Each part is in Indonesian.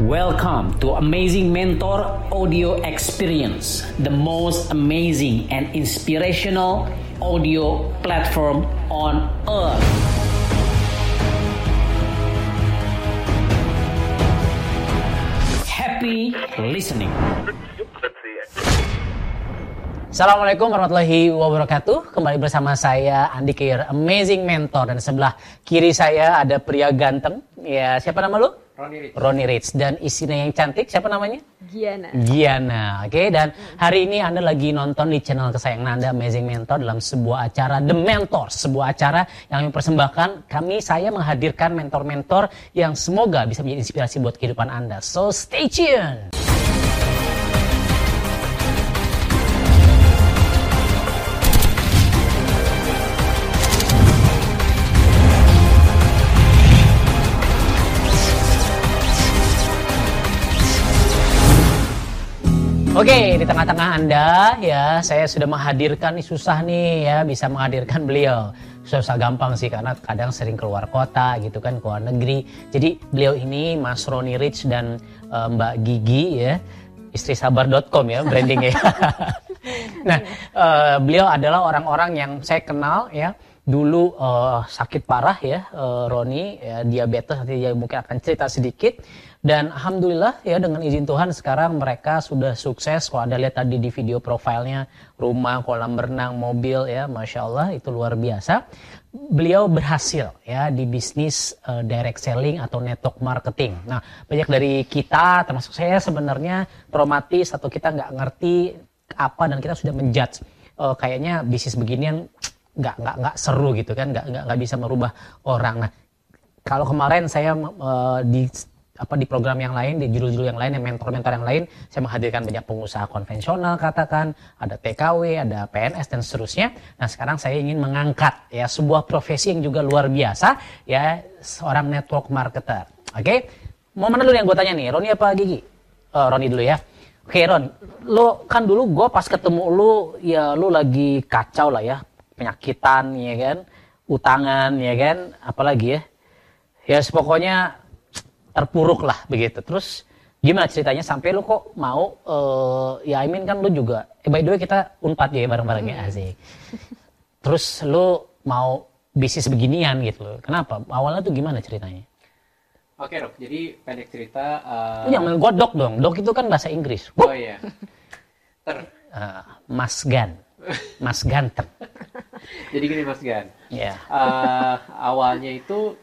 Welcome to Amazing Mentor Audio Experience, the most amazing and inspirational audio platform on earth. Happy listening. Assalamualaikum warahmatullahi wabarakatuh. Kembali bersama saya Andi Kir, Amazing Mentor dan sebelah kiri saya ada pria ganteng. Ya, siapa nama lu? Ronnie Rich. Ronnie Rich dan istrinya yang cantik siapa namanya? Giana. Giana. Oke, dan hari ini Anda lagi nonton di channel kesayangan Anda Amazing Mentor dalam sebuah acara The Mentor, sebuah acara yang mempersembahkan kami saya menghadirkan mentor-mentor yang semoga bisa menjadi inspirasi buat kehidupan Anda. So stay tuned. Oke, di tengah-tengah Anda ya, saya sudah menghadirkan nih susah nih ya bisa menghadirkan beliau. Susah gampang sih karena kadang sering keluar kota gitu kan, keluar negeri. Jadi beliau ini Mas Roni Rich dan eh, Mbak Gigi ya, istrisabar.com ya brandingnya. nah, eh, beliau adalah orang-orang yang saya kenal ya dulu eh, sakit parah ya eh, Roni ya, diabetes nanti dia mungkin akan cerita sedikit dan alhamdulillah ya dengan izin Tuhan sekarang mereka sudah sukses. Kalau anda lihat tadi di video profilnya rumah kolam renang mobil ya masya Allah itu luar biasa. Beliau berhasil ya di bisnis eh, direct selling atau network marketing. Nah banyak dari kita termasuk saya sebenarnya traumatis atau kita nggak ngerti apa dan kita sudah menjudge eh, kayaknya bisnis beginian nggak nggak nggak seru gitu kan nggak nggak bisa merubah orang. Nah kalau kemarin saya eh, di apa di program yang lain di judul-judul yang lain yang mentor-mentor yang lain. Saya menghadirkan banyak pengusaha konvensional katakan. Ada TKW ada PNS dan seterusnya. Nah sekarang saya ingin mengangkat ya sebuah profesi yang juga luar biasa ya seorang network marketer. Oke? Mau mana dulu yang gue tanya nih Roni apa Gigi? Eh, Roni dulu ya. Oke Ron lo kan dulu gue pas ketemu lu ya lu lagi kacau lah ya penyakitan ya kan utangan ya kan apalagi ya. Ya pokoknya terpuruk lah begitu. Terus gimana ceritanya? Sampai lu kok mau eh, ya I mean kan lu juga eh, by the way kita unpad ya bareng-bareng ya asik. Terus lu mau bisnis beginian gitu loh. Kenapa? Awalnya tuh gimana ceritanya? Oke dok, jadi pendek cerita. eh, lu jangan gua dok dong. Dok itu kan bahasa Inggris. Oh iya. Ter. Eh, Mas Gan. Mas ganteng Jadi gini Mas Gan. ya Eh, awalnya itu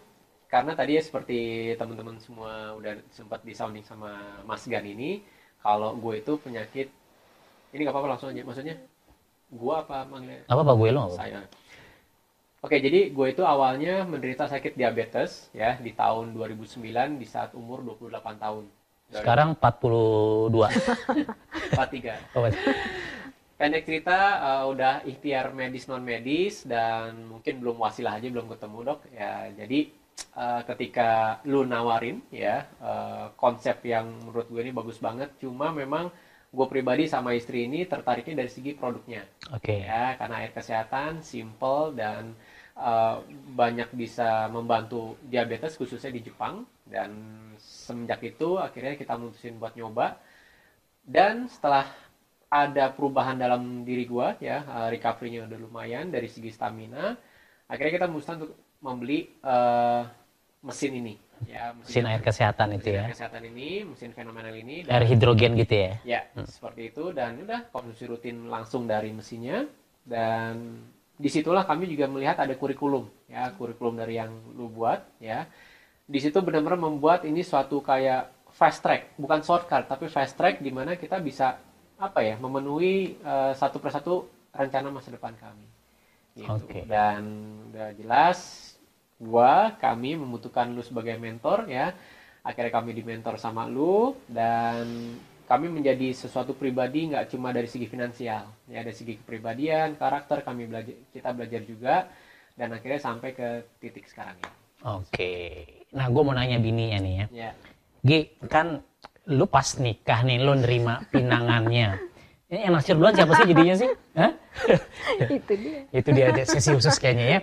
karena tadi ya seperti teman-teman semua udah sempat di sounding sama Mas Gan ini, kalau gue itu penyakit ini nggak apa-apa langsung aja. Maksudnya gue apa manggilnya? apa apa gue apa-apa. Saya. Oke, jadi gue itu awalnya menderita sakit diabetes ya di tahun 2009 di saat umur 28 tahun. Sekarang 42 43. Oh, Pendek cerita eh, udah ikhtiar medis non medis dan mungkin belum wasilah aja belum ketemu dok ya jadi eh, ketika lu nawarin ya eh, konsep yang menurut gue ini bagus banget cuma memang gue pribadi sama istri ini tertariknya dari segi produknya. Oke. Ya karena air kesehatan simple dan uh, banyak bisa membantu diabetes khususnya di Jepang. Dan semenjak itu akhirnya kita mutusin buat nyoba. Dan setelah ada perubahan dalam diri gua ya uh, recovery-nya udah lumayan dari segi stamina akhirnya kita memutuskan untuk membeli uh, mesin ini. Ya mesin air kesehatan itu mesin ya. air kesehatan ini mesin fenomenal ini air hidrogen gitu ya? Ya, seperti itu. Dan udah konsumsi rutin langsung dari mesinnya. Dan di situlah kami juga melihat ada kurikulum ya. Kurikulum dari yang lu buat ya. Di situ benar-benar membuat ini suatu kayak fast track. Bukan shortcut tapi fast track di mana kita bisa apa ya memenuhi eh, satu persatu rencana masa depan kami. Gitu. Oke. dan udah jelas gua kami membutuhkan lu sebagai mentor ya. Akhirnya kami dimentor sama lu dan kami menjadi sesuatu pribadi nggak cuma dari segi finansial ya. Dari segi kepribadian karakter kami belajar kita belajar juga dan akhirnya sampai ke titik sekarang ini. Oke. Nah gue mau nanya bininya nih ya. Ya. Gi, kan lu pas nikah nih lu nerima pinangannya Ini yang naksir duluan siapa sih jadinya sih? Hah? itu dia itu dia ada sesi khusus kayaknya ya.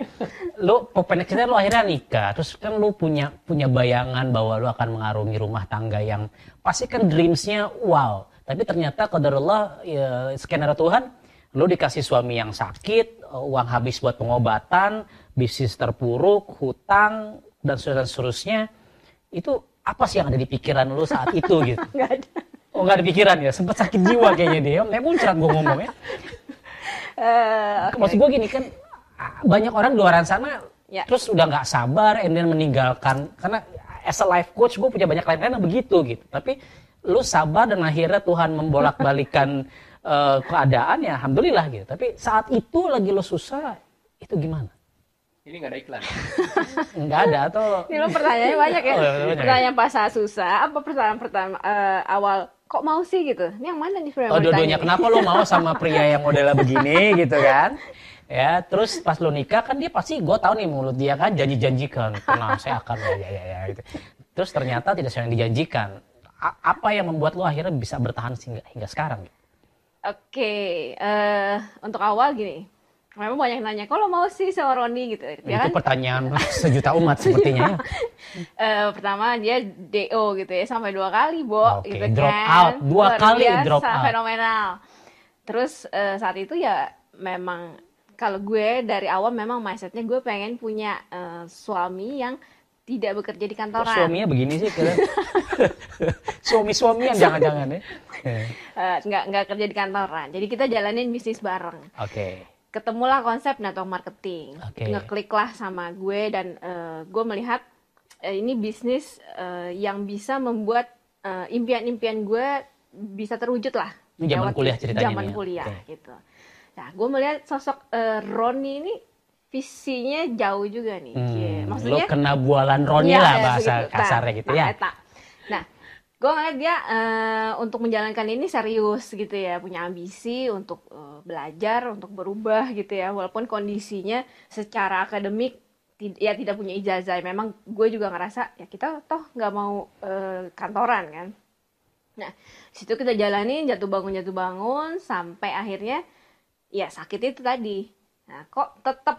Lu cerita lu akhirnya nikah, terus kan lu punya punya bayangan bahwa lu akan mengarungi rumah tangga yang pasti kan dreamsnya wow. Tapi ternyata qadarullah ya, skenario Tuhan, lu dikasih suami yang sakit, uang habis buat pengobatan, bisnis terpuruk, hutang dan seterusnya. Itu apa sih yang ada di pikiran lu saat itu gitu? nggak ada Oh nggak ada pikiran ya, sempat sakit jiwa kayaknya dia. Memang muncrat gue ngomong ya. Eh, Maksud gue gini kan banyak orang di luar sana Ya. terus udah nggak sabar and then meninggalkan karena as a life coach gue punya banyak klien yang begitu gitu. Tapi lu sabar dan akhirnya Tuhan membolak-balikan eh, keadaan ya alhamdulillah gitu. Tapi saat itu lagi lu susah itu gimana? Ini nggak ada iklan. Nggak ada atau Ini lo pertanyaannya banyak ya. Oh, banyak ya. Pertanyaan pas saat susah, apa pertanyaan pertama eh, awal kok mau sih gitu? Ini yang mana nih sebenarnya? Oh dua-duanya kenapa lo mau sama pria yang modelnya begini gitu kan? Ya terus pas lo nikah kan dia pasti gue tahu nih mulut dia kan janji-janjikan, tenang saya akan ya ya ya, ya gitu. Terus ternyata tidak sesuai yang dijanjikan. A- apa yang membuat lo akhirnya bisa bertahan hingga hingga sekarang? Oke, eh, untuk awal gini. Memang banyak yang nanya, kalau mau sih sama Roni gitu. Ya Itu kan? pertanyaan sejuta umat sepertinya. ya. Eh, pertama dia DO gitu ya sampai dua kali, Bo. Oke, gitu drop kan. out. Dua Luar kali biasa, drop out. fenomenal. Terus eh, saat itu ya memang kalau gue dari awal memang mindsetnya gue pengen punya eh, suami yang tidak bekerja di Kok kantoran. suaminya begini sih? kira? Suami-suamian jangan-jangan ya. Eh, nggak nggak kerja di kantoran. Jadi kita jalanin bisnis bareng. Oke. Ketemulah konsep network marketing. Oke. Ngeklik lah sama gue dan eh, gue melihat eh, ini bisnis eh, yang bisa membuat eh, impian-impian gue bisa terwujud lah. Zaman kuliah ceritanya Zaman ya? kuliah Oke. gitu. Nah, gue melihat sosok eh, Roni ini visinya jauh juga nih. Hmm, lo Maksudnya kena bualan Roni Iya, lah ya, bahasa. Nah, kasarnya gitu nah, ya. eta. Nah, gue ngeliat dia eh, untuk menjalankan ini serius gitu ya, punya ambisi untuk eh, belajar, untuk berubah gitu ya, walaupun kondisinya secara akademik tid- ya tidak punya ijazah. Memang gue juga ngerasa ya kita toh nggak mau eh, kantoran kan. Nah, situ kita jalanin jatuh bangun jatuh bangun sampai akhirnya ya sakit itu tadi. Nah, kok tetap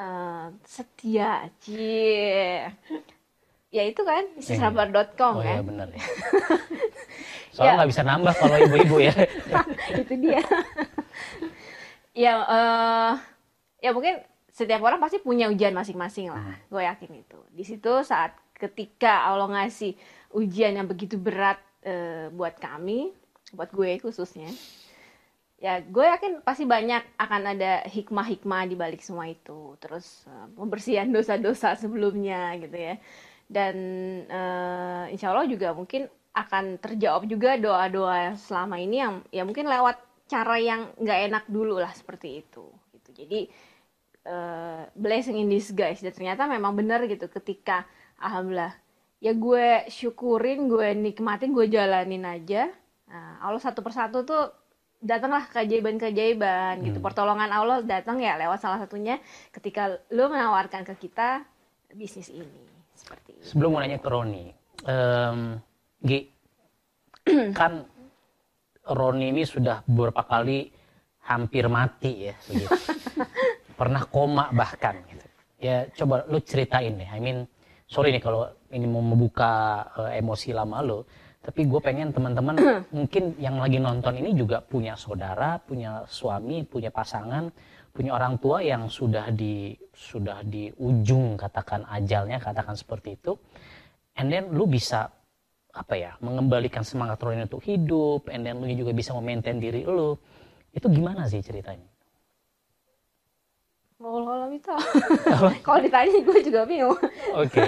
eh, setia, cie. Ya itu kan, istisrabar.com Oh iya kan. benar ya. Soalnya Ya. nggak bisa nambah kalau ibu-ibu ya. itu dia. ya, eh, ya mungkin setiap orang pasti punya ujian masing-masing lah. Gue yakin itu. Di situ saat ketika Allah ngasih ujian yang begitu berat eh, buat kami, buat gue khususnya, ya gue yakin pasti banyak akan ada hikmah-hikmah di balik semua itu. Terus eh, pembersihan dosa-dosa sebelumnya gitu ya. Dan eh, insya Allah juga mungkin akan terjawab juga doa-doa selama ini yang ya mungkin lewat cara yang nggak enak dulu lah seperti itu. Gitu. Jadi eh, blessing in disguise dan ternyata memang benar gitu ketika alhamdulillah ya gue syukurin gue nikmatin gue jalanin aja nah, Allah satu persatu tuh datanglah keajaiban-keajaiban gitu pertolongan Allah datang ya lewat salah satunya ketika lo menawarkan ke kita bisnis ini seperti itu Sebelum mau nanya ke Roni, em, Gi, kan Roni ini sudah beberapa kali hampir mati ya, begitu. pernah koma bahkan. Gitu. Ya coba lu ceritain deh. I mean, sorry nih kalau ini mau membuka eh, emosi lama lo, tapi gue pengen teman-teman mungkin yang lagi nonton ini juga punya saudara, punya suami, punya pasangan, punya orang tua yang sudah di sudah di ujung katakan ajalnya, katakan seperti itu. And then lu bisa apa ya mengembalikan semangat Roni untuk hidup, and then lu juga bisa memaintain diri lu. Itu gimana sih ceritanya? Itu kalau ditanya gue juga bingung Oke,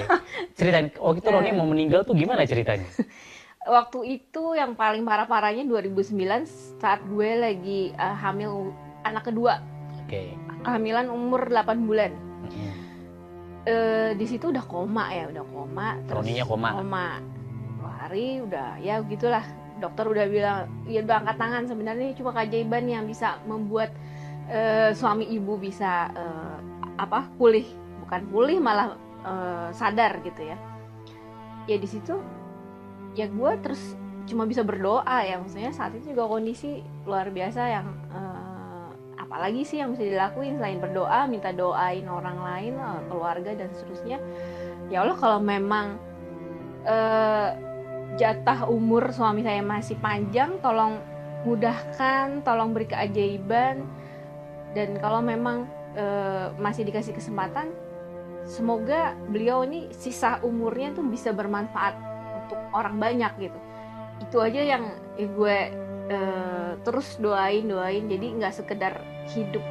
ceritain. Oh itu Roni mau meninggal tuh gimana ceritanya? waktu itu yang paling parah-parahnya 2009 saat gue lagi eh, hamil anak kedua Oke. kehamilan umur 8 bulan Mm-mm. eh di situ udah koma ya udah koma terus Roninya koma. koma dua hari udah ya gitulah dokter udah bilang ya udah angkat tangan sebenarnya ini cuma keajaiban yang bisa membuat eh, suami ibu bisa eh, apa pulih bukan pulih malah eh, sadar gitu ya ya di situ ya gue terus cuma bisa berdoa ya maksudnya saat itu juga kondisi luar biasa yang eh, apalagi sih yang bisa dilakuin selain berdoa minta doain orang lain eh, keluarga dan seterusnya. Ya Allah kalau memang eh, jatah umur suami saya masih panjang tolong mudahkan tolong beri keajaiban. Dan kalau memang eh, masih dikasih kesempatan semoga beliau ini sisa umurnya tuh bisa bermanfaat untuk orang banyak gitu. Itu aja yang gue eh, terus doain doain. Jadi nggak sekedar hidup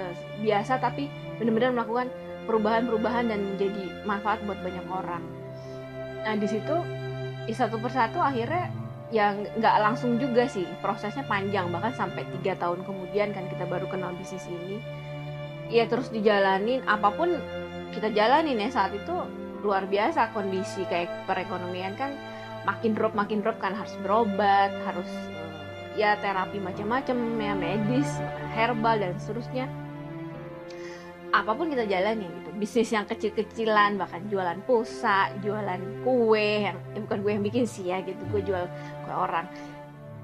eh, biasa tapi benar-benar melakukan perubahan-perubahan dan menjadi manfaat buat banyak orang. Nah di situ satu persatu akhirnya yang nggak langsung juga sih. Prosesnya panjang. Bahkan sampai tiga tahun kemudian kan kita baru kenal bisnis ini. Ya terus dijalanin. Apa pun kita jalanin ya saat itu luar biasa kondisi. Kayak perekonomian kan makin drop makin drop kan. Harus berobat harus ya terapi macam-macam ya medis herbal dan seterusnya. Apa pun kita jalani gitu. Bisnis yang kecil-kecilan bahkan jualan pulsa jualan kue yang eh, bukan gue yang bikin sih ya gitu gue jual kue orang.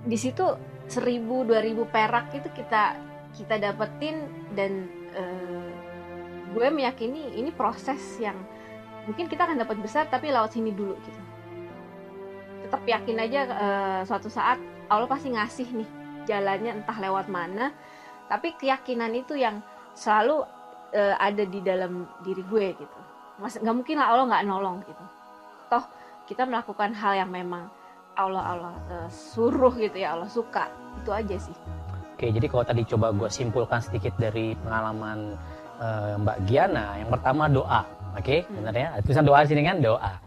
Di situ seribu dua ribu perak itu kita kita dapetin dan eh, gue meyakini ini proses yang mungkin kita akan dapat besar tapi lewat sini dulu gitu. Tetap yakin aja eh, suatu saat Allah pasti ngasih nih jalannya entah lewat mana tapi keyakinan itu yang selalu eh, ada di dalam diri gue gitu mas nggak mungkin lah Allah nggak nolong gitu toh kita melakukan hal yang memang Allah Allah eh, suruh gitu ya Allah suka itu aja sih Oke, jadi kalau tadi coba gue simpulkan sedikit dari pengalaman eh, Mbak Giana, yang pertama doa, oke, Hmm. benar ya? Tulisan doa di sini kan doa.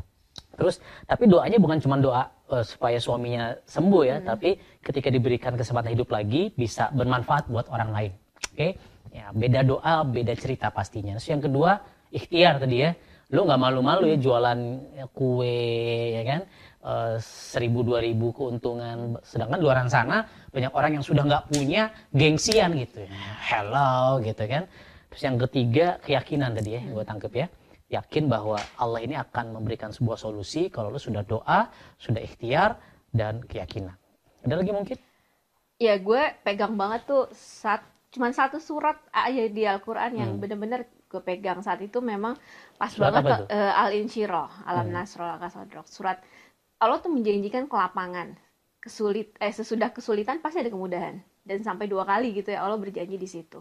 Terus, tapi doanya bukan cuma doa eh, supaya suaminya sembuh ya, tapi ketika diberikan kesempatan hidup lagi bisa bermanfaat buat orang lain, oke? Ya, beda doa, beda cerita pastinya. Terus yang kedua, ikhtiar tadi ya, lu nggak malu-malu ya jualan kue ya kan? Eh, seribu dua ribu keuntungan. Sedangkan di luar sana banyak orang yang sudah nggak punya gengsian gitu hello gitu kan? Terus yang ketiga keyakinan tadi ya gue tangkep ya yakin bahwa Allah ini akan memberikan sebuah solusi kalau lu sudah doa sudah ikhtiar dan keyakinan ada lagi mungkin ya gue pegang banget tuh saat cuman satu surat aja di Al-Quran yang Hmm. bener-bener gue pegang saat itu memang pas Surat banget ke tuh? eh, Al-Insyirah Alam Hmm. Nasrul Al-Kasadrok surat Allah tuh menjanjikan kelapangan kesulit eh sesudah kesulitan pasti ada kemudahan dan sampai dua kali gitu ya Allah berjanji di situ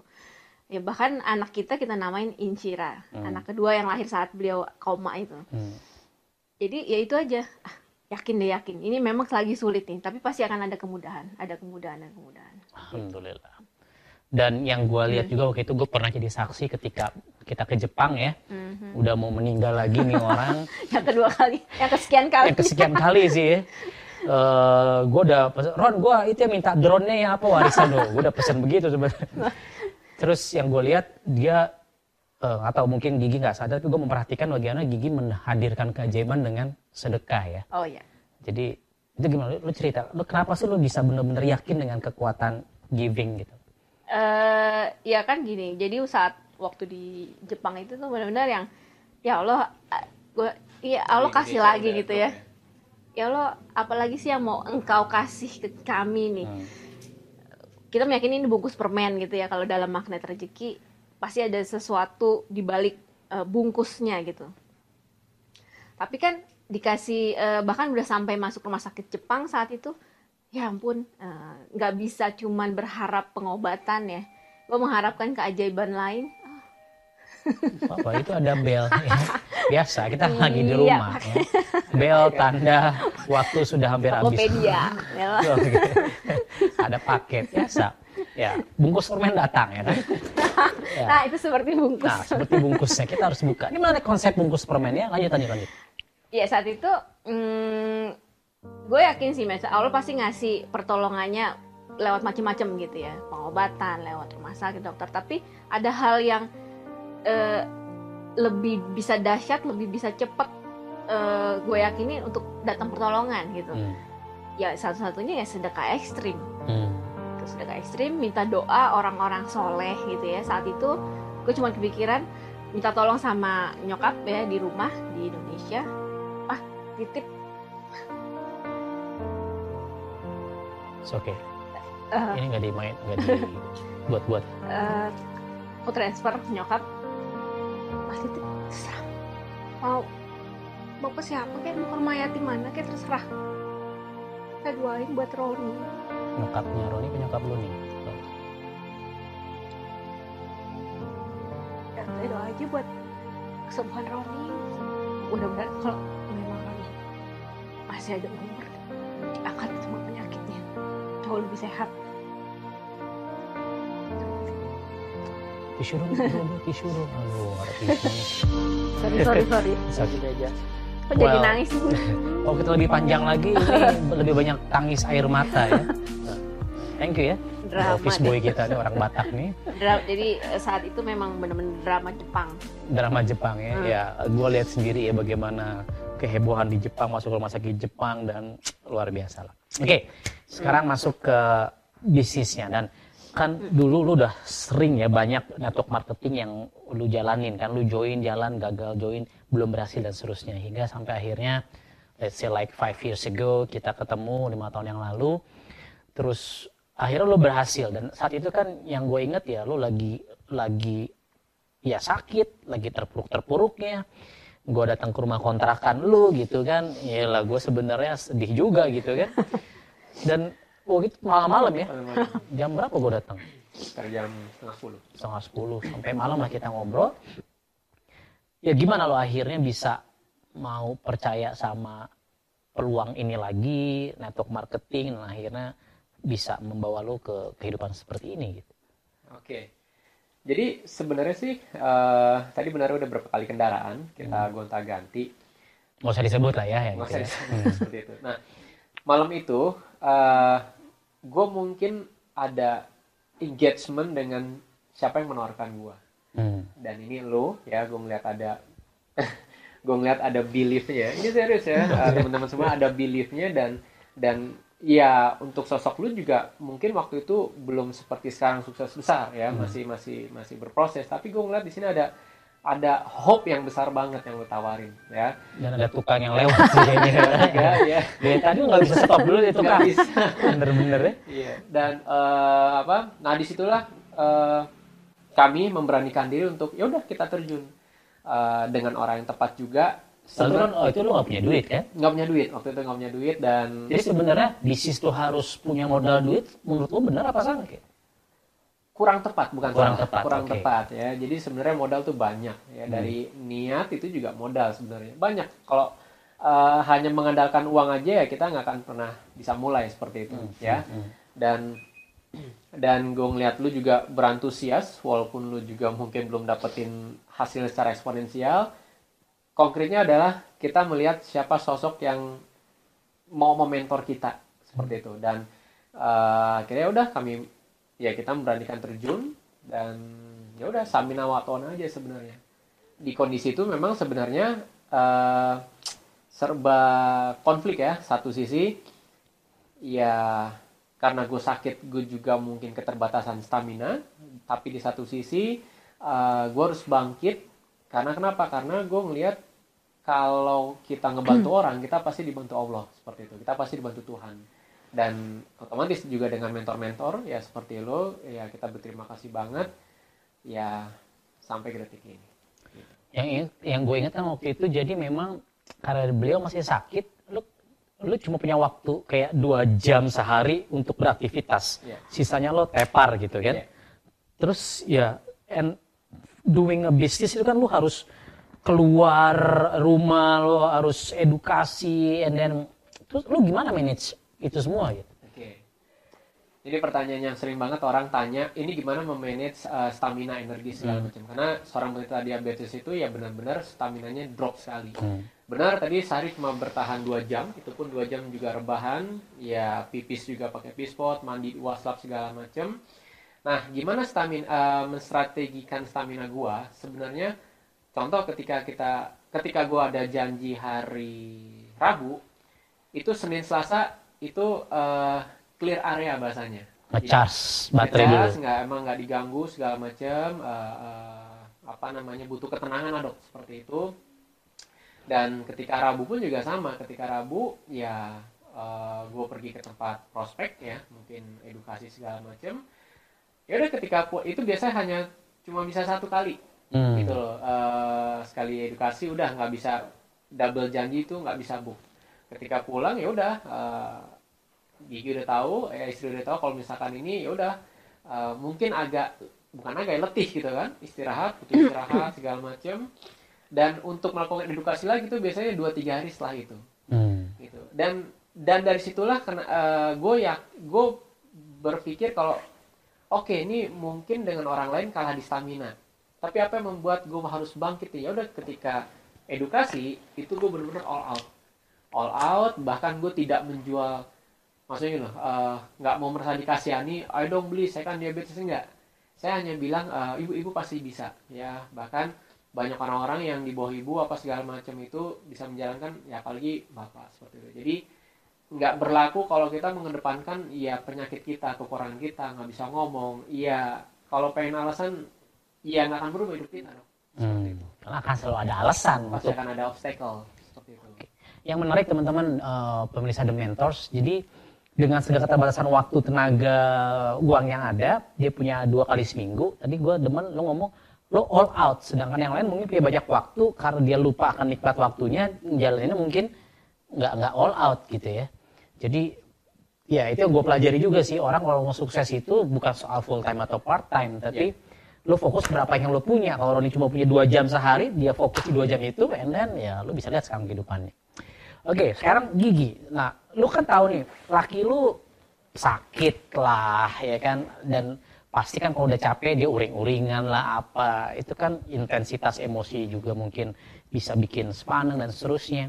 ya bahkan anak kita kita namain Insyira Hmm. anak kedua yang lahir saat beliau koma itu. Hmm. jadi ya itu aja. Ah, yakin deh yakin. Ini memang lagi sulit nih tapi pasti akan ada kemudahan. Ada kemudahan dan kemudahan. Alhamdulillah. Dan yang gue lihat juga waktu itu gue pernah jadi saksi ketika kita ke Jepang ya. Mhm. udah mau meninggal lagi nih orang. Yang kedua kali, yang kesekian kali. yang kesekian kali sih ya. Eh, gue udah pesen, Ron gue itu ya minta drone-nya ya apa warisan lo gue udah pesen begitu sebenarnya terus yang gue lihat dia eh, atau mungkin Gigi nggak sadar tapi gue memperhatikan bagaimana Gigi menghadirkan keajaiban dengan sedekah ya Oh ya, jadi itu gimana lu, lu cerita lu kenapa sih lu bisa bener-bener yakin dengan kekuatan giving gitu eh ya kan gini. Jadi saat waktu di Jepang itu tuh benar-benar yang ya Allah, gue, ya Allah kasih lagi gitu ya. Ya Allah, apalagi sih yang mau engkau kasih ke kami nih. Hmm. Kita meyakini ini bungkus permen gitu ya. Kalau dalam magnet rezeki pasti ada sesuatu di balik eh, bungkusnya gitu. Tapi kan dikasih eh, bahkan udah sampai masuk rumah sakit Jepang saat itu ya ampun eh, nggak bisa cuman berharap pengobatan ya gue mengharapkan keajaiban lain apa itu ada bel ya. biasa kita lagi di Iya, rumah ya. bel tanda waktu sudah hampir habis. Ya. Ada paket biasa. Ya bungkus permen datang ya kan? Ya. nah itu seperti bungkus. Nah seperti bungkusnya kita harus buka. Ini mana konsep bungkus permennya lanjut lanjut lanjut. Ya saat itu hmm, gue yakin sih Mas Allah pasti ngasih pertolongannya lewat macam-macam gitu ya. Pengobatan lewat rumah sakit dokter. Tapi ada hal yang eh, lebih bisa dahsyat lebih bisa cepet eh, gue yakini untuk datang pertolongan gitu Hmm. ya satu-satunya ya sedekah ekstrim Hmm. Terus sedekah ekstrim minta doa orang-orang soleh gitu ya saat itu gue cuma kepikiran minta tolong sama nyokap ya di rumah di Indonesia ah titip It's okay. Eh, Ini nggak dimain, nggak dibuat-buat. eh, aku transfer nyokap Mas itu terserah. Mau mau ke siapa kayak mau ke rumah yatim mana kayak terserah. Saya doain buat Roni. Nyokapnya Roni, ke nyokap lu nih. ya saya doa aja buat kesembuhan Roni. Mudah-mudahan kalau memang Roni masih ada umur akan semua penyakitnya jauh lebih sehat Tisu dong, tisu dong, tisu dong. Aduh, ada tisu nih. sorry sorry sorry Sakit aja. kok jadi Well. nangis sih Kalau kita lebih panjang lagi, ini lebih banyak tangis air mata ya. Thank you ya. Drama Office boy kita nih orang Batak nih. Dra- jadi eh, saat itu memang benar-benar drama Jepang drama Jepang ya. Hmm. Ya, gue lihat sendiri ya bagaimana kehebohan di Jepang masuk ke rumah sakit Jepang dan luar biasa lah. Oke, sekarang masuk ke bisnisnya dan kan dulu lu udah sering ya banyak network marketing yang lu jalanin kan. Lu join jalan gagal join belum berhasil dan seterusnya. Hingga sampai akhirnya let's say like five years ago kita ketemu lima tahun yang lalu terus akhirnya lu berhasil. Dan saat itu kan yang gue inget ya lu lagi lagi ya sakit lagi terpuruk-terpuruknya. Gue datang ke rumah kontrakan lu gitu kan. Ya lah gue sebenarnya sedih juga gitu kan. Dan oh gitu malam-malam ya jam berapa gue datang sekitar jam setengah sepuluh setengah sepuluh sampai malam lah kita ngobrol ya gimana lo akhirnya bisa mau percaya sama peluang ini lagi network marketing dan akhirnya bisa membawa lo ke kehidupan seperti ini gitu Oke. Jadi sebenarnya sih eh, tadi benar udah berapa kali kendaraan kita gonta-ganti. nggak usah disebut lah ya yang Nggak gitu usah ya. seperti itu. Nah, malam itu gue mungkin ada engagement dengan siapa yang menawarkan gue. Hmm. Dan ini lo ya, gue ngeliat ada gue ngeliat ada beliefnya. Ini serius ya, eh, teman-teman semua ada beliefnya dan dan ya untuk sosok lu juga mungkin waktu itu belum seperti sekarang sukses besar ya, masih masih masih berproses. Tapi gue ngeliat di sini ada ada hope yang besar banget yang lu tawarin ya. dan ada tukang yang lewat sih kayaknya Ya, ya. Dari tadi nggak bisa stop dulu itu kan. bisa. Bener-bener ya. Iya. Dan eh, apa? Nah di situlah eh, kami memberanikan diri untuk ya udah kita terjun Eh, dengan orang yang tepat juga. Lalu kan, Sebenarnya oh itu lu nggak punya duit kan? nggak punya duit waktu itu nggak punya duit dan Jadi sebenarnya bisnis tuh harus punya modal duit. Menurut lu benar apa salah kayak? Kurang tepat bukan Kurang salah. tepat, kurang oke. tepat ya. Jadi sebenarnya modal tuh banyak ya dari niat itu juga modal sebenarnya banyak. Kalau eh, hanya mengandalkan uang aja ya kita nggak akan pernah bisa mulai seperti itu ya. Dan dan gue ngeliat lu juga berantusias walaupun lu juga mungkin belum dapetin hasil secara eksponensial konkretnya adalah kita melihat siapa sosok yang mau mementor kita seperti itu dan eh, akhirnya udah kami ya kita memberanikan terjun dan ya udah samina watona aja sebenarnya. Di kondisi itu memang sebenarnya eh, serba konflik ya satu sisi. Ya karena gue sakit gue juga mungkin keterbatasan stamina. Tapi di satu sisi gue harus bangkit. Karena kenapa? Karena gue ngelihat kalau kita ngebantu orang kita pasti dibantu Allah seperti itu. Kita pasti dibantu Tuhan dan otomatis juga dengan mentor-mentor ya seperti lo ya kita berterima kasih banget ya sampai ke detik ini Yang yang gue ingat kan waktu itu jadi memang karena beliau masih sakit, lu lu cuma punya waktu kayak dua jam sehari untuk beraktivitas. Iya. Sisanya lo tepar gitu kan. Iya. Terus ya and doing a business itu kan lu harus keluar rumah, lo harus edukasi and then terus lu gimana manage itu semua gitu. Oke. Jadi pertanyaan yang sering banget orang tanya, ini gimana memanage uh, stamina energi segala macam? Karena seorang penderita diabetes itu ya benar-benar staminanya drop sekali. Benar tadi sehari cuma bertahan dua jam, itu pun dua jam juga rebahan, ya pipis juga pakai pispot, mandi waslap segala macam. Nah, gimana stamina uh, menstrategikan stamina gua? Sebenarnya contoh ketika kita ketika gua ada janji hari Rabu, itu Senin Selasa itu uh, clear area bahasanya. Nge-charge baterai Ngecas, dulu. nggak emang nggak diganggu segala macam uh, uh, apa namanya butuh ketenangan lah dok seperti itu dan ketika Rabu pun juga sama ketika Rabu ya uh, gue pergi ke tempat prospek ya mungkin edukasi segala macam ya udah ketika itu biasanya hanya cuma bisa satu kali Hmm. gitu loh Uh, sekali edukasi udah nggak bisa double janji itu nggak bisa book ketika pulang ya udah uh, gigi udah tahu ya istri udah tahu kalau misalkan ini ya udah uh, mungkin agak bukan agak letih gitu kan istirahat butuh istirahat segala macam dan untuk melakukan edukasi lagi itu biasanya dua tiga hari setelah itu. Hmm. gitu. Dan dan dari situlah karena gue ya gue berpikir kalau oke ini mungkin dengan orang lain kalah di stamina. Tapi apa yang membuat gue harus bangkit ya udah ketika edukasi itu gue benar-benar all out. All out bahkan gue tidak menjual maksudnya eh, nggak mau merasa dikasihani ayo dong beli saya kan diabetes enggak. Saya hanya bilang eh, ibu-ibu pasti bisa ya. Bahkan banyak orang-orang yang di bawah ibu apa segala macam itu bisa menjalankan ya apalagi bapak seperti itu. Jadi nggak berlaku kalau kita mengedepankan ya penyakit kita kekurangan kita nggak bisa ngomong iya. Kalau pengen alasan ya nggak akan berubah hidup kita dong. Hmm. Akan selalu ada alasan pasti untuk akan ada obstacle seperti itu. Yang menarik teman-teman eh, pemirsa The Mentors. Jadi dengan segala keterbatasan waktu, tenaga, uang yang ada, dia punya dua kali seminggu. Tadi gue demen lo ngomong lo all out, sedangkan yang lain mungkin punya banyak waktu karena dia lupa akan nikmat waktunya, jalaninnya mungkin nggak nggak all out gitu ya. Jadi ya itu yang gue pelajari juga sih orang kalau mau sukses itu bukan soal full time atau part time, tapi lo fokus berapa yang lo punya. Kalau Roni cuma punya dua jam sehari, dia fokus di dua jam itu, and then ya lo bisa lihat sekarang kehidupannya. Oke, sekarang gigi. Nah, lu kan tahu nih, laki lu sakit lah, ya kan? Dan pasti kan kalau udah capek dia uring-uringan lah apa. Itu kan intensitas emosi juga mungkin bisa bikin sepaneng dan seterusnya.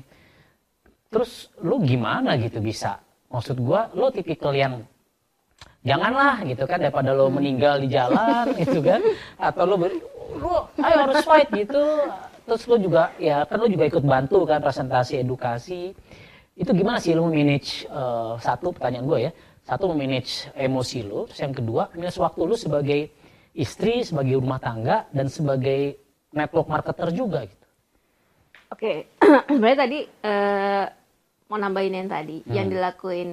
Terus lu gimana gitu bisa? Maksud gua, lu tipikal yang janganlah gitu kan daripada lo meninggal di jalan gitu kan atau ber- lo ayo harus fight gitu terus lo juga ya kan lo juga ikut bantu kan presentasi edukasi itu gimana sih lo manage eh, satu pertanyaan gue ya satu manage emosi lo terus yang kedua manage waktu lo sebagai istri sebagai rumah tangga dan sebagai network marketer juga gitu Oke, sebenarnya tadi eh, mau nambahin yang tadi, yang Hmm. dilakuin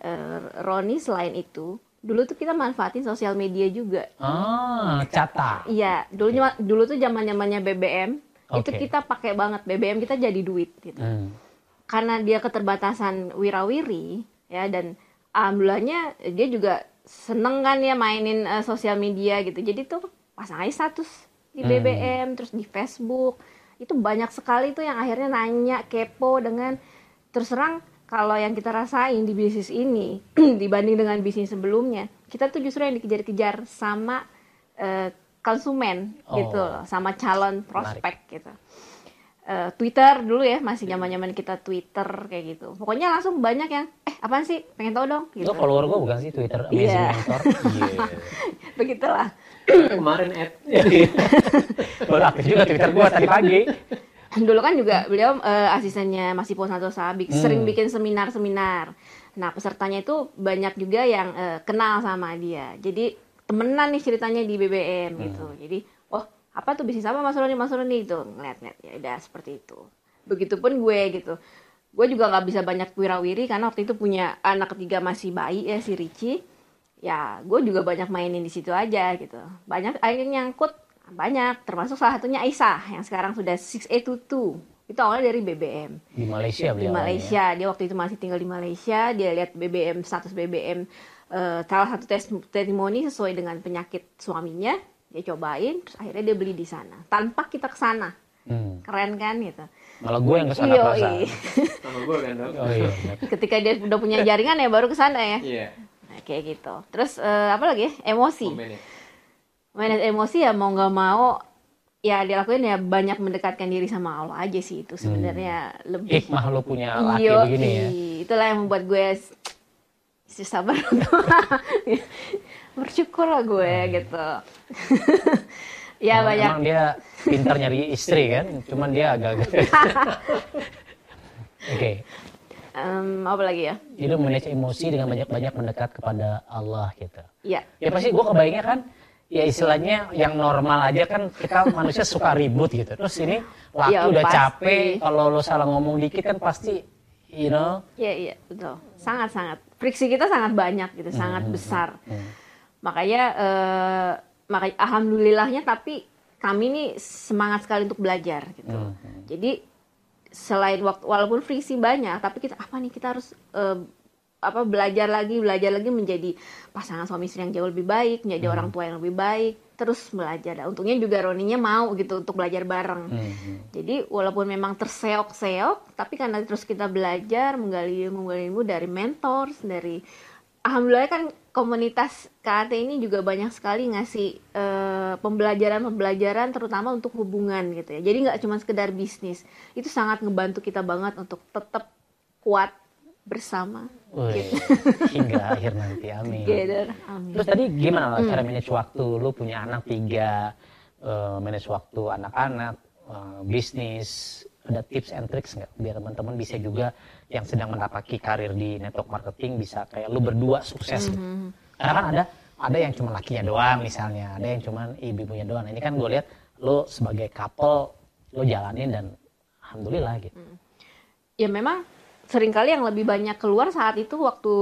eh, Roni selain itu, dulu tuh kita manfaatin sosial media juga. ah cata Iya, dulunya dulu tuh zaman zamannya BBM, itu Oke. kita pakai banget BBM kita jadi duit gitu. Hmm. Karena dia keterbatasan wirawiri ya dan alhamdulillahnya dia juga seneng kan ya mainin eh, sosial media gitu. Jadi tuh pasang aja status di Hmm. BBM terus di Facebook. Itu banyak sekali tuh yang akhirnya nanya kepo dengan terus terang kalau yang kita rasain di bisnis ini dibanding dengan bisnis sebelumnya, kita tuh justru yang dikejar-kejar sama eh, konsumen gitu Oh. loh, sama calon prospek gitu. Eh, Twitter dulu ya masih zaman-zaman kita Twitter kayak gitu. Pokoknya langsung banyak yang eh apaan sih? Pengen tahu dong Itu gitu. follower gue bukan sih Twitter Amazing Iya. Mentor? Begitulah. kemarin Ed Baru aktif juga Twitter gue tadi pagi. Dulu kan juga beliau eh, asistennya Mas Ipo Santo Sabik Hmm. sering bikin seminar-seminar. Nah, pesertanya itu banyak juga yang eh, kenal sama dia. Jadi temenan nih ceritanya di BBM Hmm. gitu. Jadi, apa tuh bisnis apa Mas Roni Mas Roni itu ngeliat-ngeliat ya udah seperti itu. Begitupun gue gitu. Gue juga nggak bisa banyak wirawiri karena waktu itu punya anak ketiga masih bayi ya si Ricci. Ya, gue juga banyak mainin di situ aja gitu. Banyak akhirnya nyangkut banyak termasuk salah satunya Aisyah yang sekarang sudah 6A22 itu awalnya dari BBM Di Malaysia di. Malaysia dia waktu itu masih tinggal di Malaysia dia lihat BBM status BBM eh, salah satu tes testimoni sesuai dengan penyakit suaminya dia cobain terus akhirnya dia beli di sana. Tanpa kita ke sana. Hmm. keren kan gitu. Malah gue yang ke sana Iya, perasaan. iya. sama gue kan Oh iya. ketika dia udah punya jaringan ya baru ke sana ya? Iya. Nah, kayak gitu. Terus eh, apa lagi ya? emosi. Manage. Emosi ya mau nggak mau ya dilakuin ya banyak mendekatkan diri sama Allah aja sih itu sebenarnya lebih. Hikmah lo punya laki Iyo, begini ya. itulah yang membuat gue s- istri sabar. untuk bersyukur lah gue gitu ya Emang- banyak Emang dia pintar nyari istri kan, cuman dia agak-agak. Oke, Em, apa lagi ya jadi manage emosi dengan banyak-banyak mendekat kepada Allah gitu. ya Ya pasti gue kebayangnya kan, ya istilahnya yang normal aja kan kita manusia suka ribut gitu. Terus ini laki Ya, udah pasti. capek, kalau lo salah ngomong dikit kan pasti you know Iya iya betul. Sangat sangat friksi kita sangat banyak gitu, sangat besar. Makanya eh, makanya alhamdulillahnya tapi kami ini semangat sekali untuk belajar gitu. Jadi selain waktu walaupun friksi banyak tapi kita apa nih kita harus eh, apa belajar lagi belajar lagi menjadi pasangan suami istri yang jauh lebih baik menjadi orang tua yang lebih baik terus belajar. Dan untungnya juga Roninya mau gitu untuk belajar bareng. Jadi walaupun memang terseok-seok tapi karena terus kita belajar menggali menggali ilmu dari mentors dari alhamdulillah kan komunitas KAT ini juga banyak sekali ngasih eh, pembelajaran-pembelajaran terutama untuk hubungan gitu ya. Jadi nggak cuma sekedar bisnis. Itu sangat ngebantu kita banget untuk tetap kuat bersama. Wih, hingga akhir nanti amin. Together amin. Terus tadi gimana lah cara manage waktu? Lu punya anak tiga, eh, manage waktu anak-anak, eh, bisnis, ada tips and tricks nggak biar teman-teman bisa juga yang sedang menapaki karir di network marketing bisa kayak lu berdua sukses gitu. Karena kan ada ada yang cuma lakinya doang misalnya, ada yang cuma ibu-ibunya doang. Ini kan gue lihat lu sebagai couple lu jalanin dan alhamdulillah gitu. ya memang sering kali yang lebih banyak keluar saat itu waktu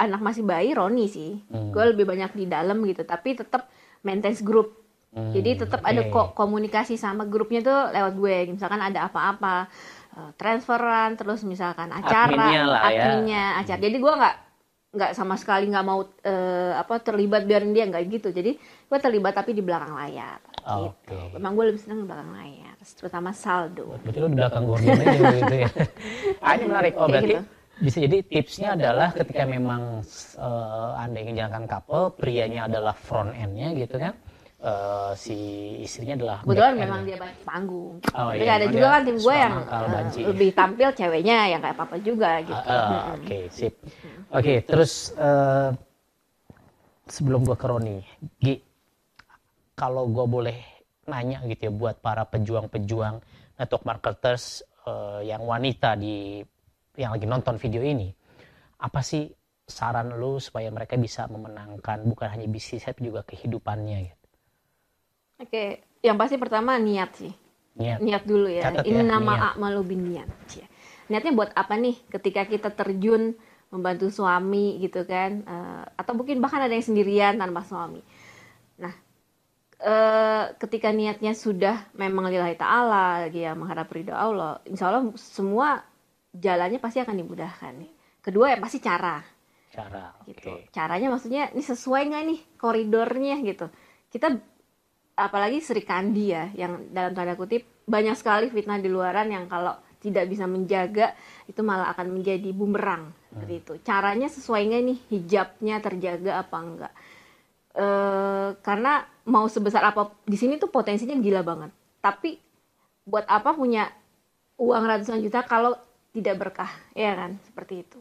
anak masih bayi Roni sih gue lebih banyak di dalam gitu tapi tetap maintain grup Hmm, jadi tetap ada oke. kok komunikasi sama grupnya tuh lewat gue misalkan ada apa-apa transferan terus misalkan acara Adminnya lah ya. adminnya, acara jadi gue nggak nggak sama sekali nggak mau eh, apa terlibat biarin dia nggak gitu jadi gue terlibat tapi di belakang layar gitu Oke. memang gue lebih senang di belakang layar terutama saldo Berarti lu di belakang gorden aja gitu ya. Ah, ini menarik. Oh, berarti gitu. bisa jadi tipsnya adalah ketika memang eh, Anda ingin jalankan couple, prianya adalah front end-nya gitu kan. Eh, si istrinya adalah Kebetulan memang dia banci panggung. Oh, Tapi iya, ada juga kan tim gue yang banci. lebih tampil ceweknya yang kayak papa juga gitu. Ah, ah, Oke, sip. Oke, terus eh, sebelum gua ke Roni, Gi, kalau gue boleh nanya gitu ya buat para pejuang-pejuang network marketers eh, yang wanita di yang lagi nonton video ini, apa sih saran lu supaya mereka bisa memenangkan bukan hanya bisnis tapi juga kehidupannya gitu? Oke, yang pasti pertama niat sih. Niat. Niat dulu ya. Catat Ini ya, nama akmalu bin niat. Niatnya buat apa nih ketika kita terjun membantu suami gitu kan Eh, atau mungkin bahkan ada yang sendirian tanpa suami. Nah, eh, ketika niatnya sudah memang lillahi ta'ala ya mengharap ridho Allah insya Allah semua jalannya pasti akan dimudahkan nih kedua ya pasti cara Cara, gitu caranya maksudnya ini sesuai nggak nih koridornya gitu kita apalagi Sri Kandi ya yang dalam tanda kutip banyak sekali fitnah di luaran yang kalau tidak bisa menjaga itu malah akan menjadi bumerang. Seperti itu. Caranya sesuai nggak nih? Hijabnya terjaga apa enggak eh karena mau sebesar apa di sini tuh potensinya gila banget. Tapi buat apa punya uang ratusan juta kalau tidak berkah? Ya kan? Seperti itu.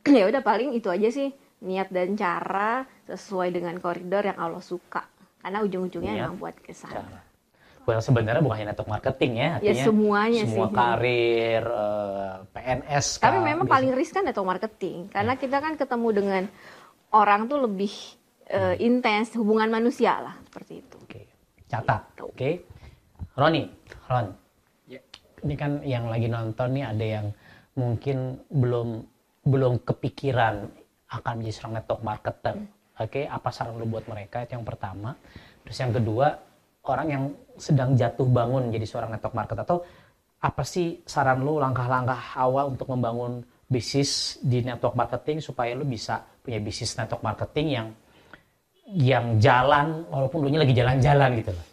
Ya udah paling itu aja sih. Niat dan cara sesuai dengan koridor yang Allah suka karena ujung-ujungnya Niat, emang buat ke sana cara. Well, sebenarnya bukan hanya network marketing ya, Ya, artinya semuanya semua sih. karir, eh, PNS. tapi memang bisnis. paling riskan network marketing karena kita kan ketemu dengan orang tuh lebih eh, intens hubungan manusia lah seperti itu Oke, catat. Oke, Roni, Ron, Ya. ini kan yang lagi nonton nih ada yang mungkin belum belum kepikiran akan menjadi seorang network marketer. Oke, apa saran lu buat mereka? Itu yang pertama. Terus yang kedua, orang yang sedang jatuh bangun jadi seorang network marketer atau apa sih saran lu langkah-langkah awal untuk membangun bisnis di network marketing supaya lu bisa punya bisnis network marketing yang yang jalan walaupun lu nya lagi jalan-jalan gitu loh.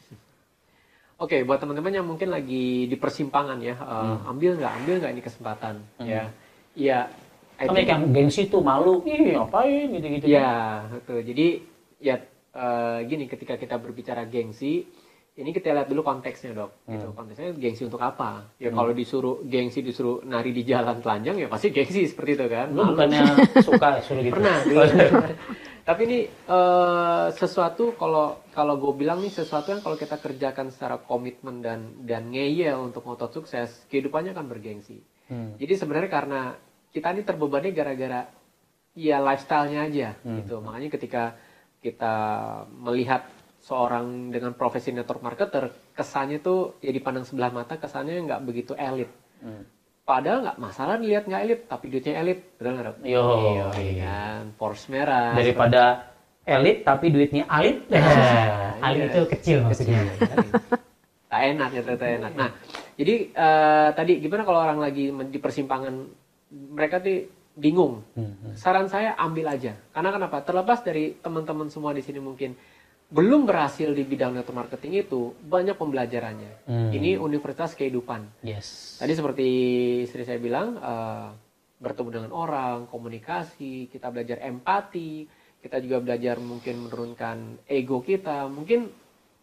Oke, buat teman-teman yang mungkin lagi di persimpangan ya, eh, ambil nggak, ambil nggak ini kesempatan, ya, ya, I Kan yang gengsi tuh malu, ih ngapain gitu-gitu. Ya, betul. Jadi ya eh, gini ketika kita berbicara gengsi, ini kita lihat dulu konteksnya dok. Gitu. Konteksnya gengsi untuk apa? Ya kalau disuruh gengsi disuruh nari di jalan telanjang ya pasti gengsi seperti itu kan. Lu bukannya suka suruh gitu. Pernah. dulu. Tapi ini eh, sesuatu kalau kalau gue bilang nih sesuatu yang kalau kita kerjakan secara komitmen dan dan ngeyel untuk ngotot sukses, kehidupannya akan bergengsi. Hmm. Jadi sebenarnya karena kita ini terbebani gara-gara ya lifestyle-nya aja gitu. Makanya ketika kita melihat seorang dengan profesi network marketer, kesannya tuh ya dipandang sebelah mata kesannya nggak begitu elit. Hmm. padahal nggak masalah dilihat nggak elit tapi duitnya elit betul nggak Yo. iya kan Porsche merah Daripada elit tapi duitnya alit. Nah, alit iya. itu kecil maksudnya. tak enak ya ternyata enak nah jadi eh, tadi gimana kalau orang lagi di persimpangan mereka tuh bingung Hmm, saran saya ambil aja karena kenapa terlepas dari teman-teman semua di sini mungkin belum berhasil di bidang network marketing itu banyak pembelajarannya Hmm. ini universitas kehidupan Yes. Tadi seperti istri saya bilang, eh, bertemu dengan orang, komunikasi, kita belajar empati, kita juga belajar mungkin menurunkan ego kita. Mungkin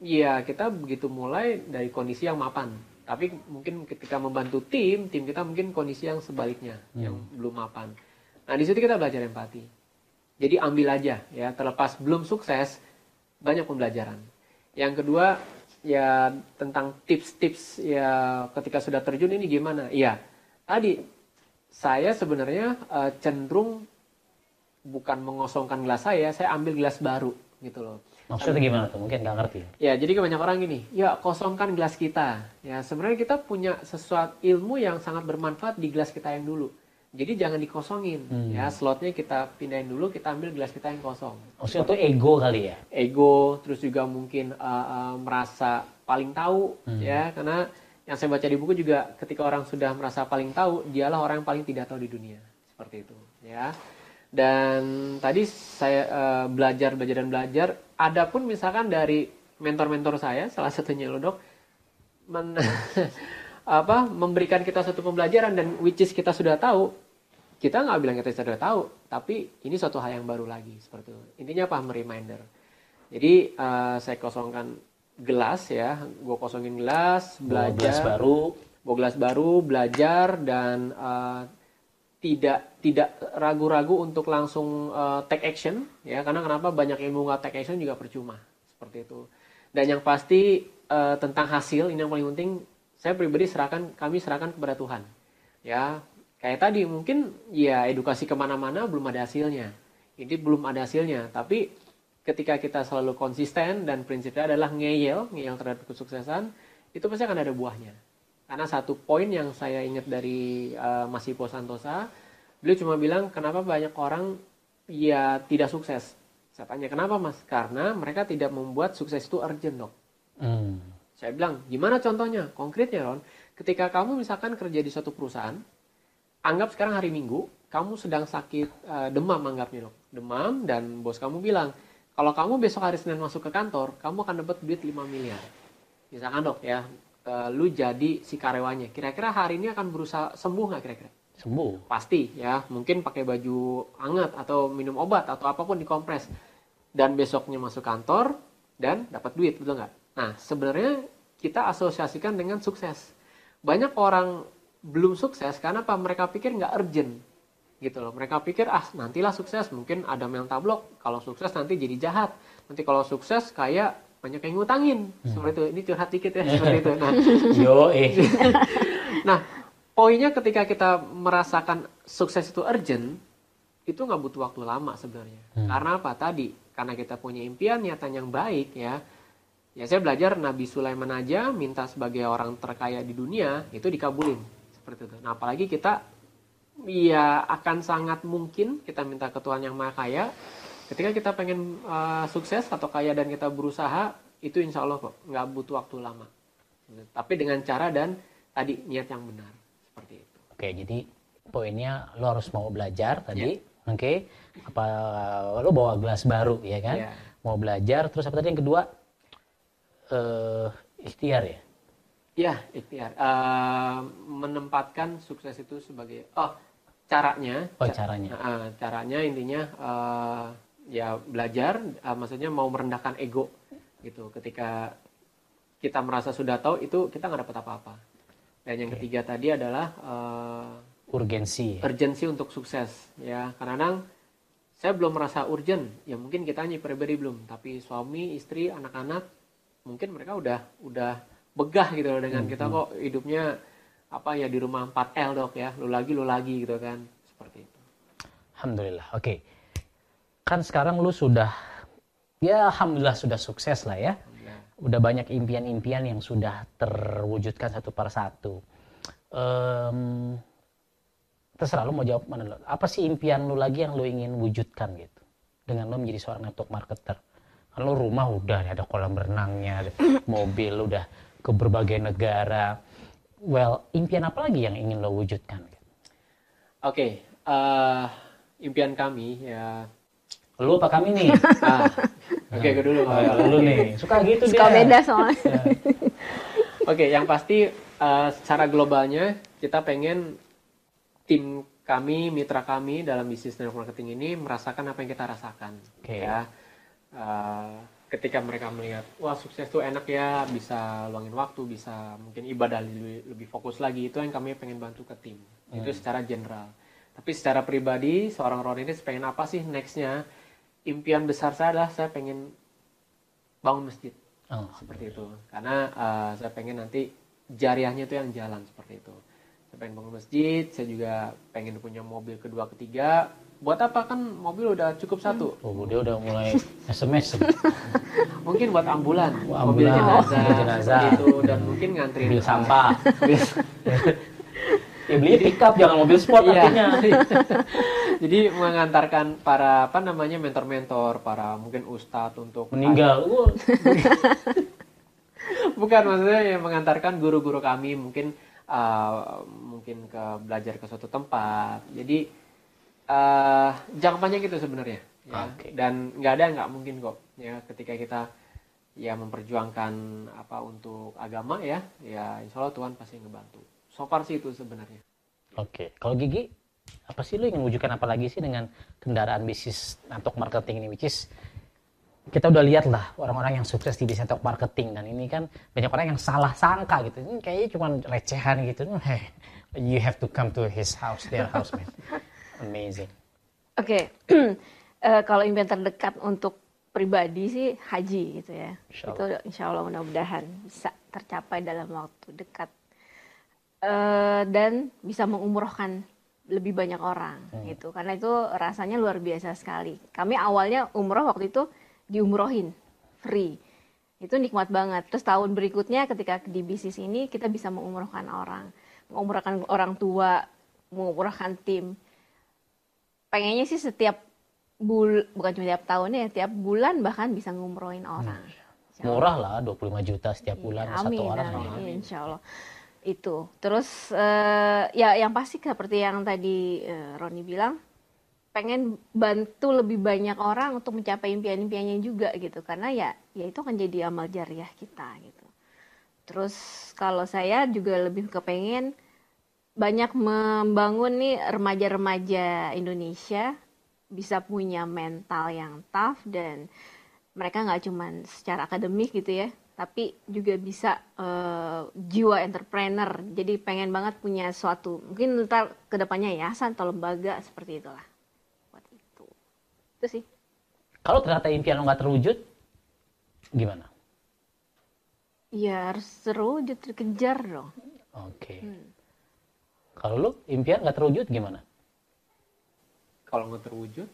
ya kita begitu mulai dari kondisi yang mapan. Tapi mungkin ketika membantu tim, tim kita mungkin kondisi yang sebaliknya, yang belum mapan. Nah di situ kita belajar empati. Jadi ambil aja ya, terlepas belum sukses, banyak pembelajaran. Yang kedua ya tentang tips-tips ya ketika sudah terjun ini gimana? Iya, tadi saya sebenarnya eh, cenderung bukan mengosongkan gelas saya, saya ambil gelas baru gitu loh. Maksudnya gimana tuh? Mungkin nggak ngerti. Ya, jadi banyak orang gini, ya kosongkan gelas kita. Ya, sebenarnya kita punya sesuatu ilmu yang sangat bermanfaat di gelas kita yang dulu. Jadi jangan dikosongin. Ya, slotnya kita pindahin dulu, kita ambil gelas kita yang kosong. Maksudnya tuh ego kali ya. Ego, terus juga mungkin uh, uh, merasa paling tahu, ya, karena yang saya baca di buku juga ketika orang sudah merasa paling tahu, dialah orang yang paling tidak tahu di dunia, seperti itu, ya. Dan tadi saya uh, belajar, belajar dan belajar. Adapun misalkan dari mentor-mentor saya, salah satunya lo dok, men- apa memberikan kita satu pembelajaran dan which is kita sudah tahu kita nggak bilang kita sudah tahu tapi ini suatu hal yang baru lagi seperti itu. Intinya apa? Reminder. Jadi eh, saya kosongkan gelas ya. Gue kosongin gelas Bawa belajar. gelas baru. bawa gelas baru belajar dan eh, tidak tidak ragu-ragu untuk langsung eh, take action ya. Karena kenapa? Banyak ilmu nggak take action juga percuma. Seperti itu. Dan yang pasti eh, tentang hasil ini yang paling penting saya pribadi serahkan kami serahkan kepada Tuhan. Ya kayak tadi mungkin ya edukasi ke mana-mana belum ada hasilnya. Ini belum ada hasilnya. Tapi ketika kita selalu konsisten dan prinsipnya adalah ngeyel ngeyel terhadap kesuksesan itu pasti akan ada buahnya karena satu poin yang saya ingat dari uh, Mas Ipo Santosa beliau cuma bilang kenapa banyak orang ya tidak sukses saya tanya kenapa mas karena mereka tidak membuat sukses itu urgent dok Hmm. saya bilang, gimana contohnya? Konkretnya, Ron. Ketika kamu misalkan kerja di suatu perusahaan, anggap sekarang hari Minggu, kamu sedang sakit eh, demam anggapnya, dok. Demam, dan bos kamu bilang, kalau kamu besok hari Senin masuk ke kantor, kamu akan dapat duit 5 miliar. Misalkan, dok, ya, eh, lu jadi si karyawannya. Kira-kira hari ini akan berusaha sembuh nggak kira-kira? Sembuh. Pasti, ya. Mungkin pakai baju hangat, atau minum obat, atau apa pun dikompres. Dan besoknya masuk kantor, dan dapat duit, betul nggak? Nah, sebenarnya kita asosiasikan dengan sukses. Banyak orang belum sukses karena apa? Mereka pikir nggak urgent, gitu loh. Mereka pikir ah nantilah sukses, mungkin ada mental block. Kalau sukses nanti jadi jahat. Nanti kalau sukses kayak banyak yang ngutangin. Seperti itu. Ini curhat dikit ya seperti itu. Nah, Yo eh. Nah, poinnya ketika kita merasakan sukses itu urgent, itu nggak butuh waktu lama sebenarnya. Karena apa? Tadi, karena kita punya impian, niatan yang baik ya. Ya saya belajar Nabi Sulaiman aja minta sebagai orang terkaya di dunia itu dikabulin seperti itu. Nah apalagi kita ya akan sangat mungkin kita minta ke Tuhan yang maha kaya. Ketika kita pengen uh, sukses atau kaya dan kita berusaha itu insya Allah kok nggak butuh waktu lama. Tapi dengan cara dan tadi niat yang benar seperti itu. Oke, jadi poinnya lo harus mau belajar tadi. Oke. Apa lo bawa gelas baru ya kan? Iya. Mau belajar terus apa tadi yang kedua? Eh ikhtiar ya. Ya, ikhtiar. Eh, menempatkan sukses itu sebagai oh caranya. Oh, ca- caranya. eh, caranya intinya eh, ya belajar, eh, maksudnya mau merendahkan ego gitu. Ketika kita merasa sudah tahu itu kita nggak dapat apa-apa. Dan yang ketiga tadi adalah eh, Urgensi. urgensi untuk sukses ya. Kadang-kadang saya belum merasa urgent, ya mungkin kita hanya pribadi belum, tapi suami, istri, anak-anak mungkin mereka udah udah begah gitu loh dengan kita kok hidupnya apa ya di rumah 4L dok ya, lu lagi lu lagi gitu kan, seperti itu. Alhamdulillah. Oke. Kan sekarang lu sudah ya alhamdulillah sudah sukses lah ya. Alhamdulillah. Udah banyak impian-impian yang sudah terwujudkan satu per satu. Em, terserah lu mau jawab mana lu. Apa sih impian lu lagi yang lu ingin wujudkan gitu dengan lu menjadi seorang network marketer? Kan lu rumah udah ada kolam renangnya, ada mobil udah ke berbagai negara. Well, impian apa lagi yang ingin lo wujudkan? Oke, eh, impian kami ya. Lu apa kami nih? Ah, Oke, gue dulu. Oh, lu nih, suka gitu Suka dia. beda soalnya. Oke, yang pasti eh, secara globalnya kita pengen tim kami, mitra kami dalam bisnis network marketing ini merasakan apa yang kita rasakan. Oke. Ya, Eh, ketika mereka melihat, wah sukses tuh enak ya, bisa luangin waktu, bisa mungkin ibadah lebih, lebih fokus lagi. Itu yang kami pengen bantu ke tim. Itu secara general. Tapi secara pribadi, seorang Ron ini pengen apa sih nextnya? Impian besar saya adalah saya pengen bangun masjid. Oh, seperti itu. Karena uh, saya pengen nanti jariahnya itu yang jalan seperti itu. Saya pengen bangun masjid saya juga pengen punya mobil kedua ketiga. Buat apa? Kan mobil udah cukup satu. Oh, dia udah mulai SMS. mungkin buat ambulan. Mobil ambulan, jenazah, mobil jenazah. seperti itu. Dan mungkin ngantri mobil sampah. ya beli pickup jangan mobil sport Iya. artinya. jadi mengantarkan para apa namanya mentor-mentor para mungkin ustadz untuk Meninggal. Bukan maksudnya yang mengantarkan guru-guru kami mungkin uh, mungkin ke belajar ke suatu tempat. Jadi uh, jangka panjang gitu sebenarnya. Ya. Oke. Dan nggak ada nggak mungkin kok ya ketika kita ya memperjuangkan apa untuk agama ya ya insya Allah Tuhan pasti ngebantu. So far sih itu sebenarnya. Oke, kalau Gigi, apa sih lu ingin wujudkan apa lagi sih dengan kendaraan bisnis network marketing ini, which is kita udah lihat lah orang-orang yang sukses di bisnis network marketing. Dan ini kan banyak orang yang salah sangka gitu, ini kayaknya cuma recehan gitu, hey, you have to come to his house, their house man, amazing. Oke, Eh, kalau impian terdekat untuk pribadi sih haji gitu ya. Insya Itu insya Allah mudah-mudahan bisa tercapai dalam waktu dekat. Eh, dan bisa mengumrohkan lebih banyak orang gitu. Karena itu rasanya luar biasa sekali. Kami awalnya umroh waktu itu diumrohin free. Itu nikmat banget. Terus tahun berikutnya ketika di bisnis ini kita bisa mengumrohkan orang, mengumrohkan orang tua, mengumrohkan tim pengennya sih setiap bul bukan cuma tiap tahun ya tiap bulan bahkan bisa ngumrohin orang Insya Allah. Murah lah, 25 juta setiap bulan Iya, satu amin, orang. amin, insya Allah itu. Terus eh, ya yang pasti seperti yang tadi eh, Roni bilang pengen bantu lebih banyak orang untuk mencapai impian-impiannya juga gitu. Karena ya ya itu akan jadi amal jariah kita gitu. Terus kalau saya juga lebih kepengen banyak membangun nih remaja-remaja Indonesia bisa punya mental yang tough dan mereka nggak cuman secara akademik gitu ya tapi juga bisa eh, jiwa entrepreneur jadi pengen banget punya suatu mungkin ntar ke depannya yayasan atau lembaga seperti itulah buat itu itu sih Kalau ternyata impian lo nggak terwujud, gimana? ya harus terwujud dikejar dong Oke. Hmm. Kalau lu impian nggak terwujud gimana? Kalau nggak terwujud,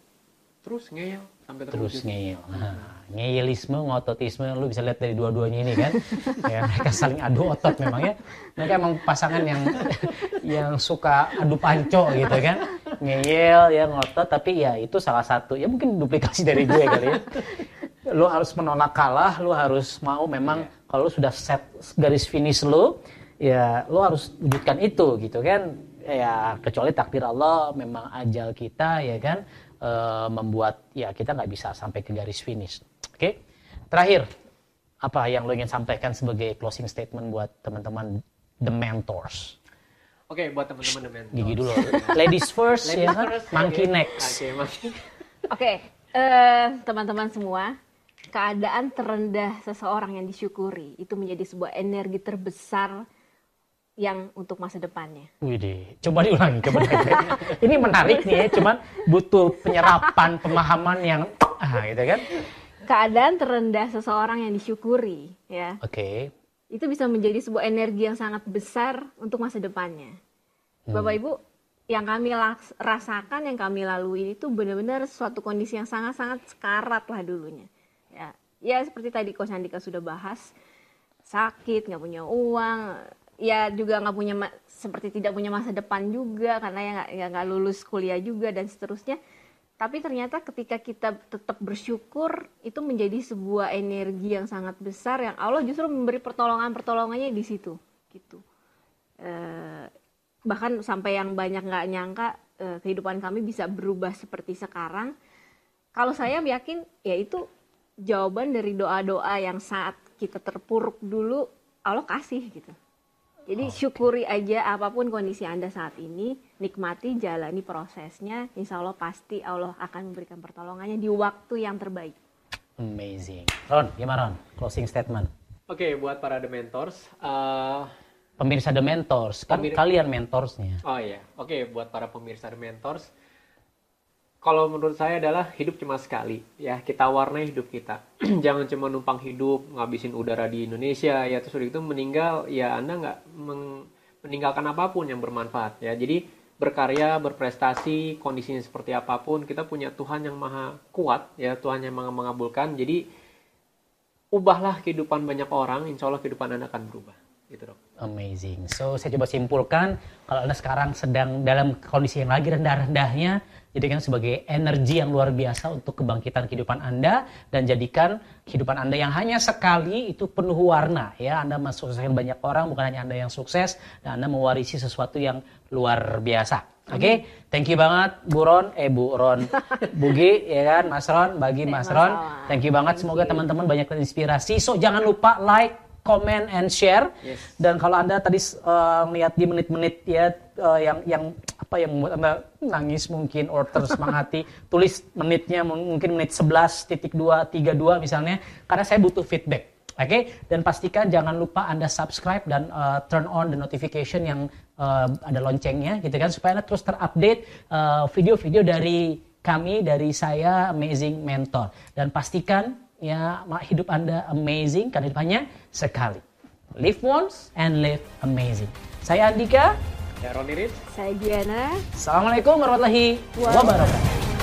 terus ngeyel sampai terus ngeyel. Nah, ngeyelisme, ngototisme, lu bisa lihat dari dua-duanya ini kan. ya, mereka saling adu otot memang ya. Mereka emang pasangan yang yang suka adu panco gitu kan. Ngeyel ya ngotot tapi ya itu salah satu ya mungkin duplikasi dari gue kali ya. Lu harus menolak kalah, lu harus mau memang kalau lu sudah set garis finish lu, ya lu harus wujudkan itu gitu kan. Ya kecuali takdir Allah memang ajal kita ya kan eh, membuat ya kita nggak bisa sampai ke garis finish. Oke, terakhir apa yang lo ingin sampaikan sebagai closing statement buat teman-teman the mentors? Oke, buat teman-teman The Mentor. Gigi dulu, ladies first Ladies ya kan, first, monkey oke. next. Oke, monkey. Oke, eh, teman-teman semua, keadaan terendah seseorang yang disyukuri itu menjadi sebuah energi terbesar yang untuk masa depannya. Widih, coba diulangi, coba diulangi. Ini menarik nih ya, cuman butuh penyerapan pemahaman yang ah gitu kan. Keadaan terendah seseorang yang disyukuri, ya, Oke, itu bisa menjadi sebuah energi yang sangat besar untuk masa depannya. Bapak Ibu, yang kami rasakan, yang kami lalui itu benar-benar suatu kondisi yang sangat-sangat sekarat lah dulunya. Ya, ya seperti tadi Coach Andika sudah bahas, sakit, nggak punya uang, ya juga nggak punya seperti tidak punya masa depan juga karena ya nggak ya nggak lulus kuliah juga dan seterusnya. Tapi ternyata ketika kita tetap bersyukur itu menjadi sebuah energi yang sangat besar yang Allah justru memberi pertolongan pertolongannya di situ gitu. Eh, bahkan sampai yang banyak nggak nyangka eh, kehidupan kami bisa berubah seperti sekarang. Kalau saya yakin ya itu jawaban dari doa-doa yang saat kita terpuruk dulu Allah kasih gitu. Jadi syukuri aja apa pun kondisi Anda saat ini, nikmati, jalani prosesnya, insya Allah pasti Allah akan memberikan pertolongannya di waktu yang terbaik. Amazing. Ron, gimana Ron? Closing statement. Oke, buat para The Mentors, eh, Pemirsa The Mentors, kan Pemir- kalian mentorsnya. Oh iya, oke buat para pemirsa The Mentors, kalau menurut saya adalah hidup cuma sekali, ya kita warnai hidup kita. Jangan cuma numpang hidup, ngabisin udara di Indonesia, ya terus itu meninggal, ya anda nggak meninggalkan apa pun yang bermanfaat, ya. Jadi berkarya, berprestasi, kondisinya seperti apa pun, kita punya Tuhan yang maha kuat, ya Tuhan yang maha mengabulkan. Jadi ubahlah kehidupan banyak orang, insya Allah kehidupan anda akan berubah, gitu dok. Amazing. So saya coba simpulkan kalau anda sekarang sedang dalam kondisi yang lagi rendah-rendahnya, jadikan sebagai energi yang luar biasa untuk kebangkitan kehidupan anda dan jadikan kehidupan anda yang hanya sekali itu penuh warna ya. Anda mensukseskan banyak orang bukan hanya anda yang sukses dan anda mewarisi sesuatu yang luar biasa. Oke, thank you banget Bu Ron, eh Bu Ron, Bugi ya kan, Mas Ron, bagi Mas Ron. Thank you banget. Semoga teman-teman banyak terinspirasi. So jangan lupa like, comment, and share. Yes. Dan kalau anda tadi uh, lihat di menit-menit ya uh, yang yang apa yang membuat anda nangis mungkin or tersemangati, tulis menitnya mung- mungkin menit 11.232 misalnya, karena saya butuh feedback. Oke, dan pastikan jangan lupa anda subscribe dan uh, turn on the notification yang uh, ada loncengnya, gitu kan, supaya anda terus terupdate uh, video-video dari kami, dari saya Amazing Mentor. Dan pastikan ya hidup anda amazing karena hidupannya sekali. Live once and live amazing. Saya Andika. Ya Ron Iris. Saya Diana. Assalamualaikum warahmatullahi wabarakatuh.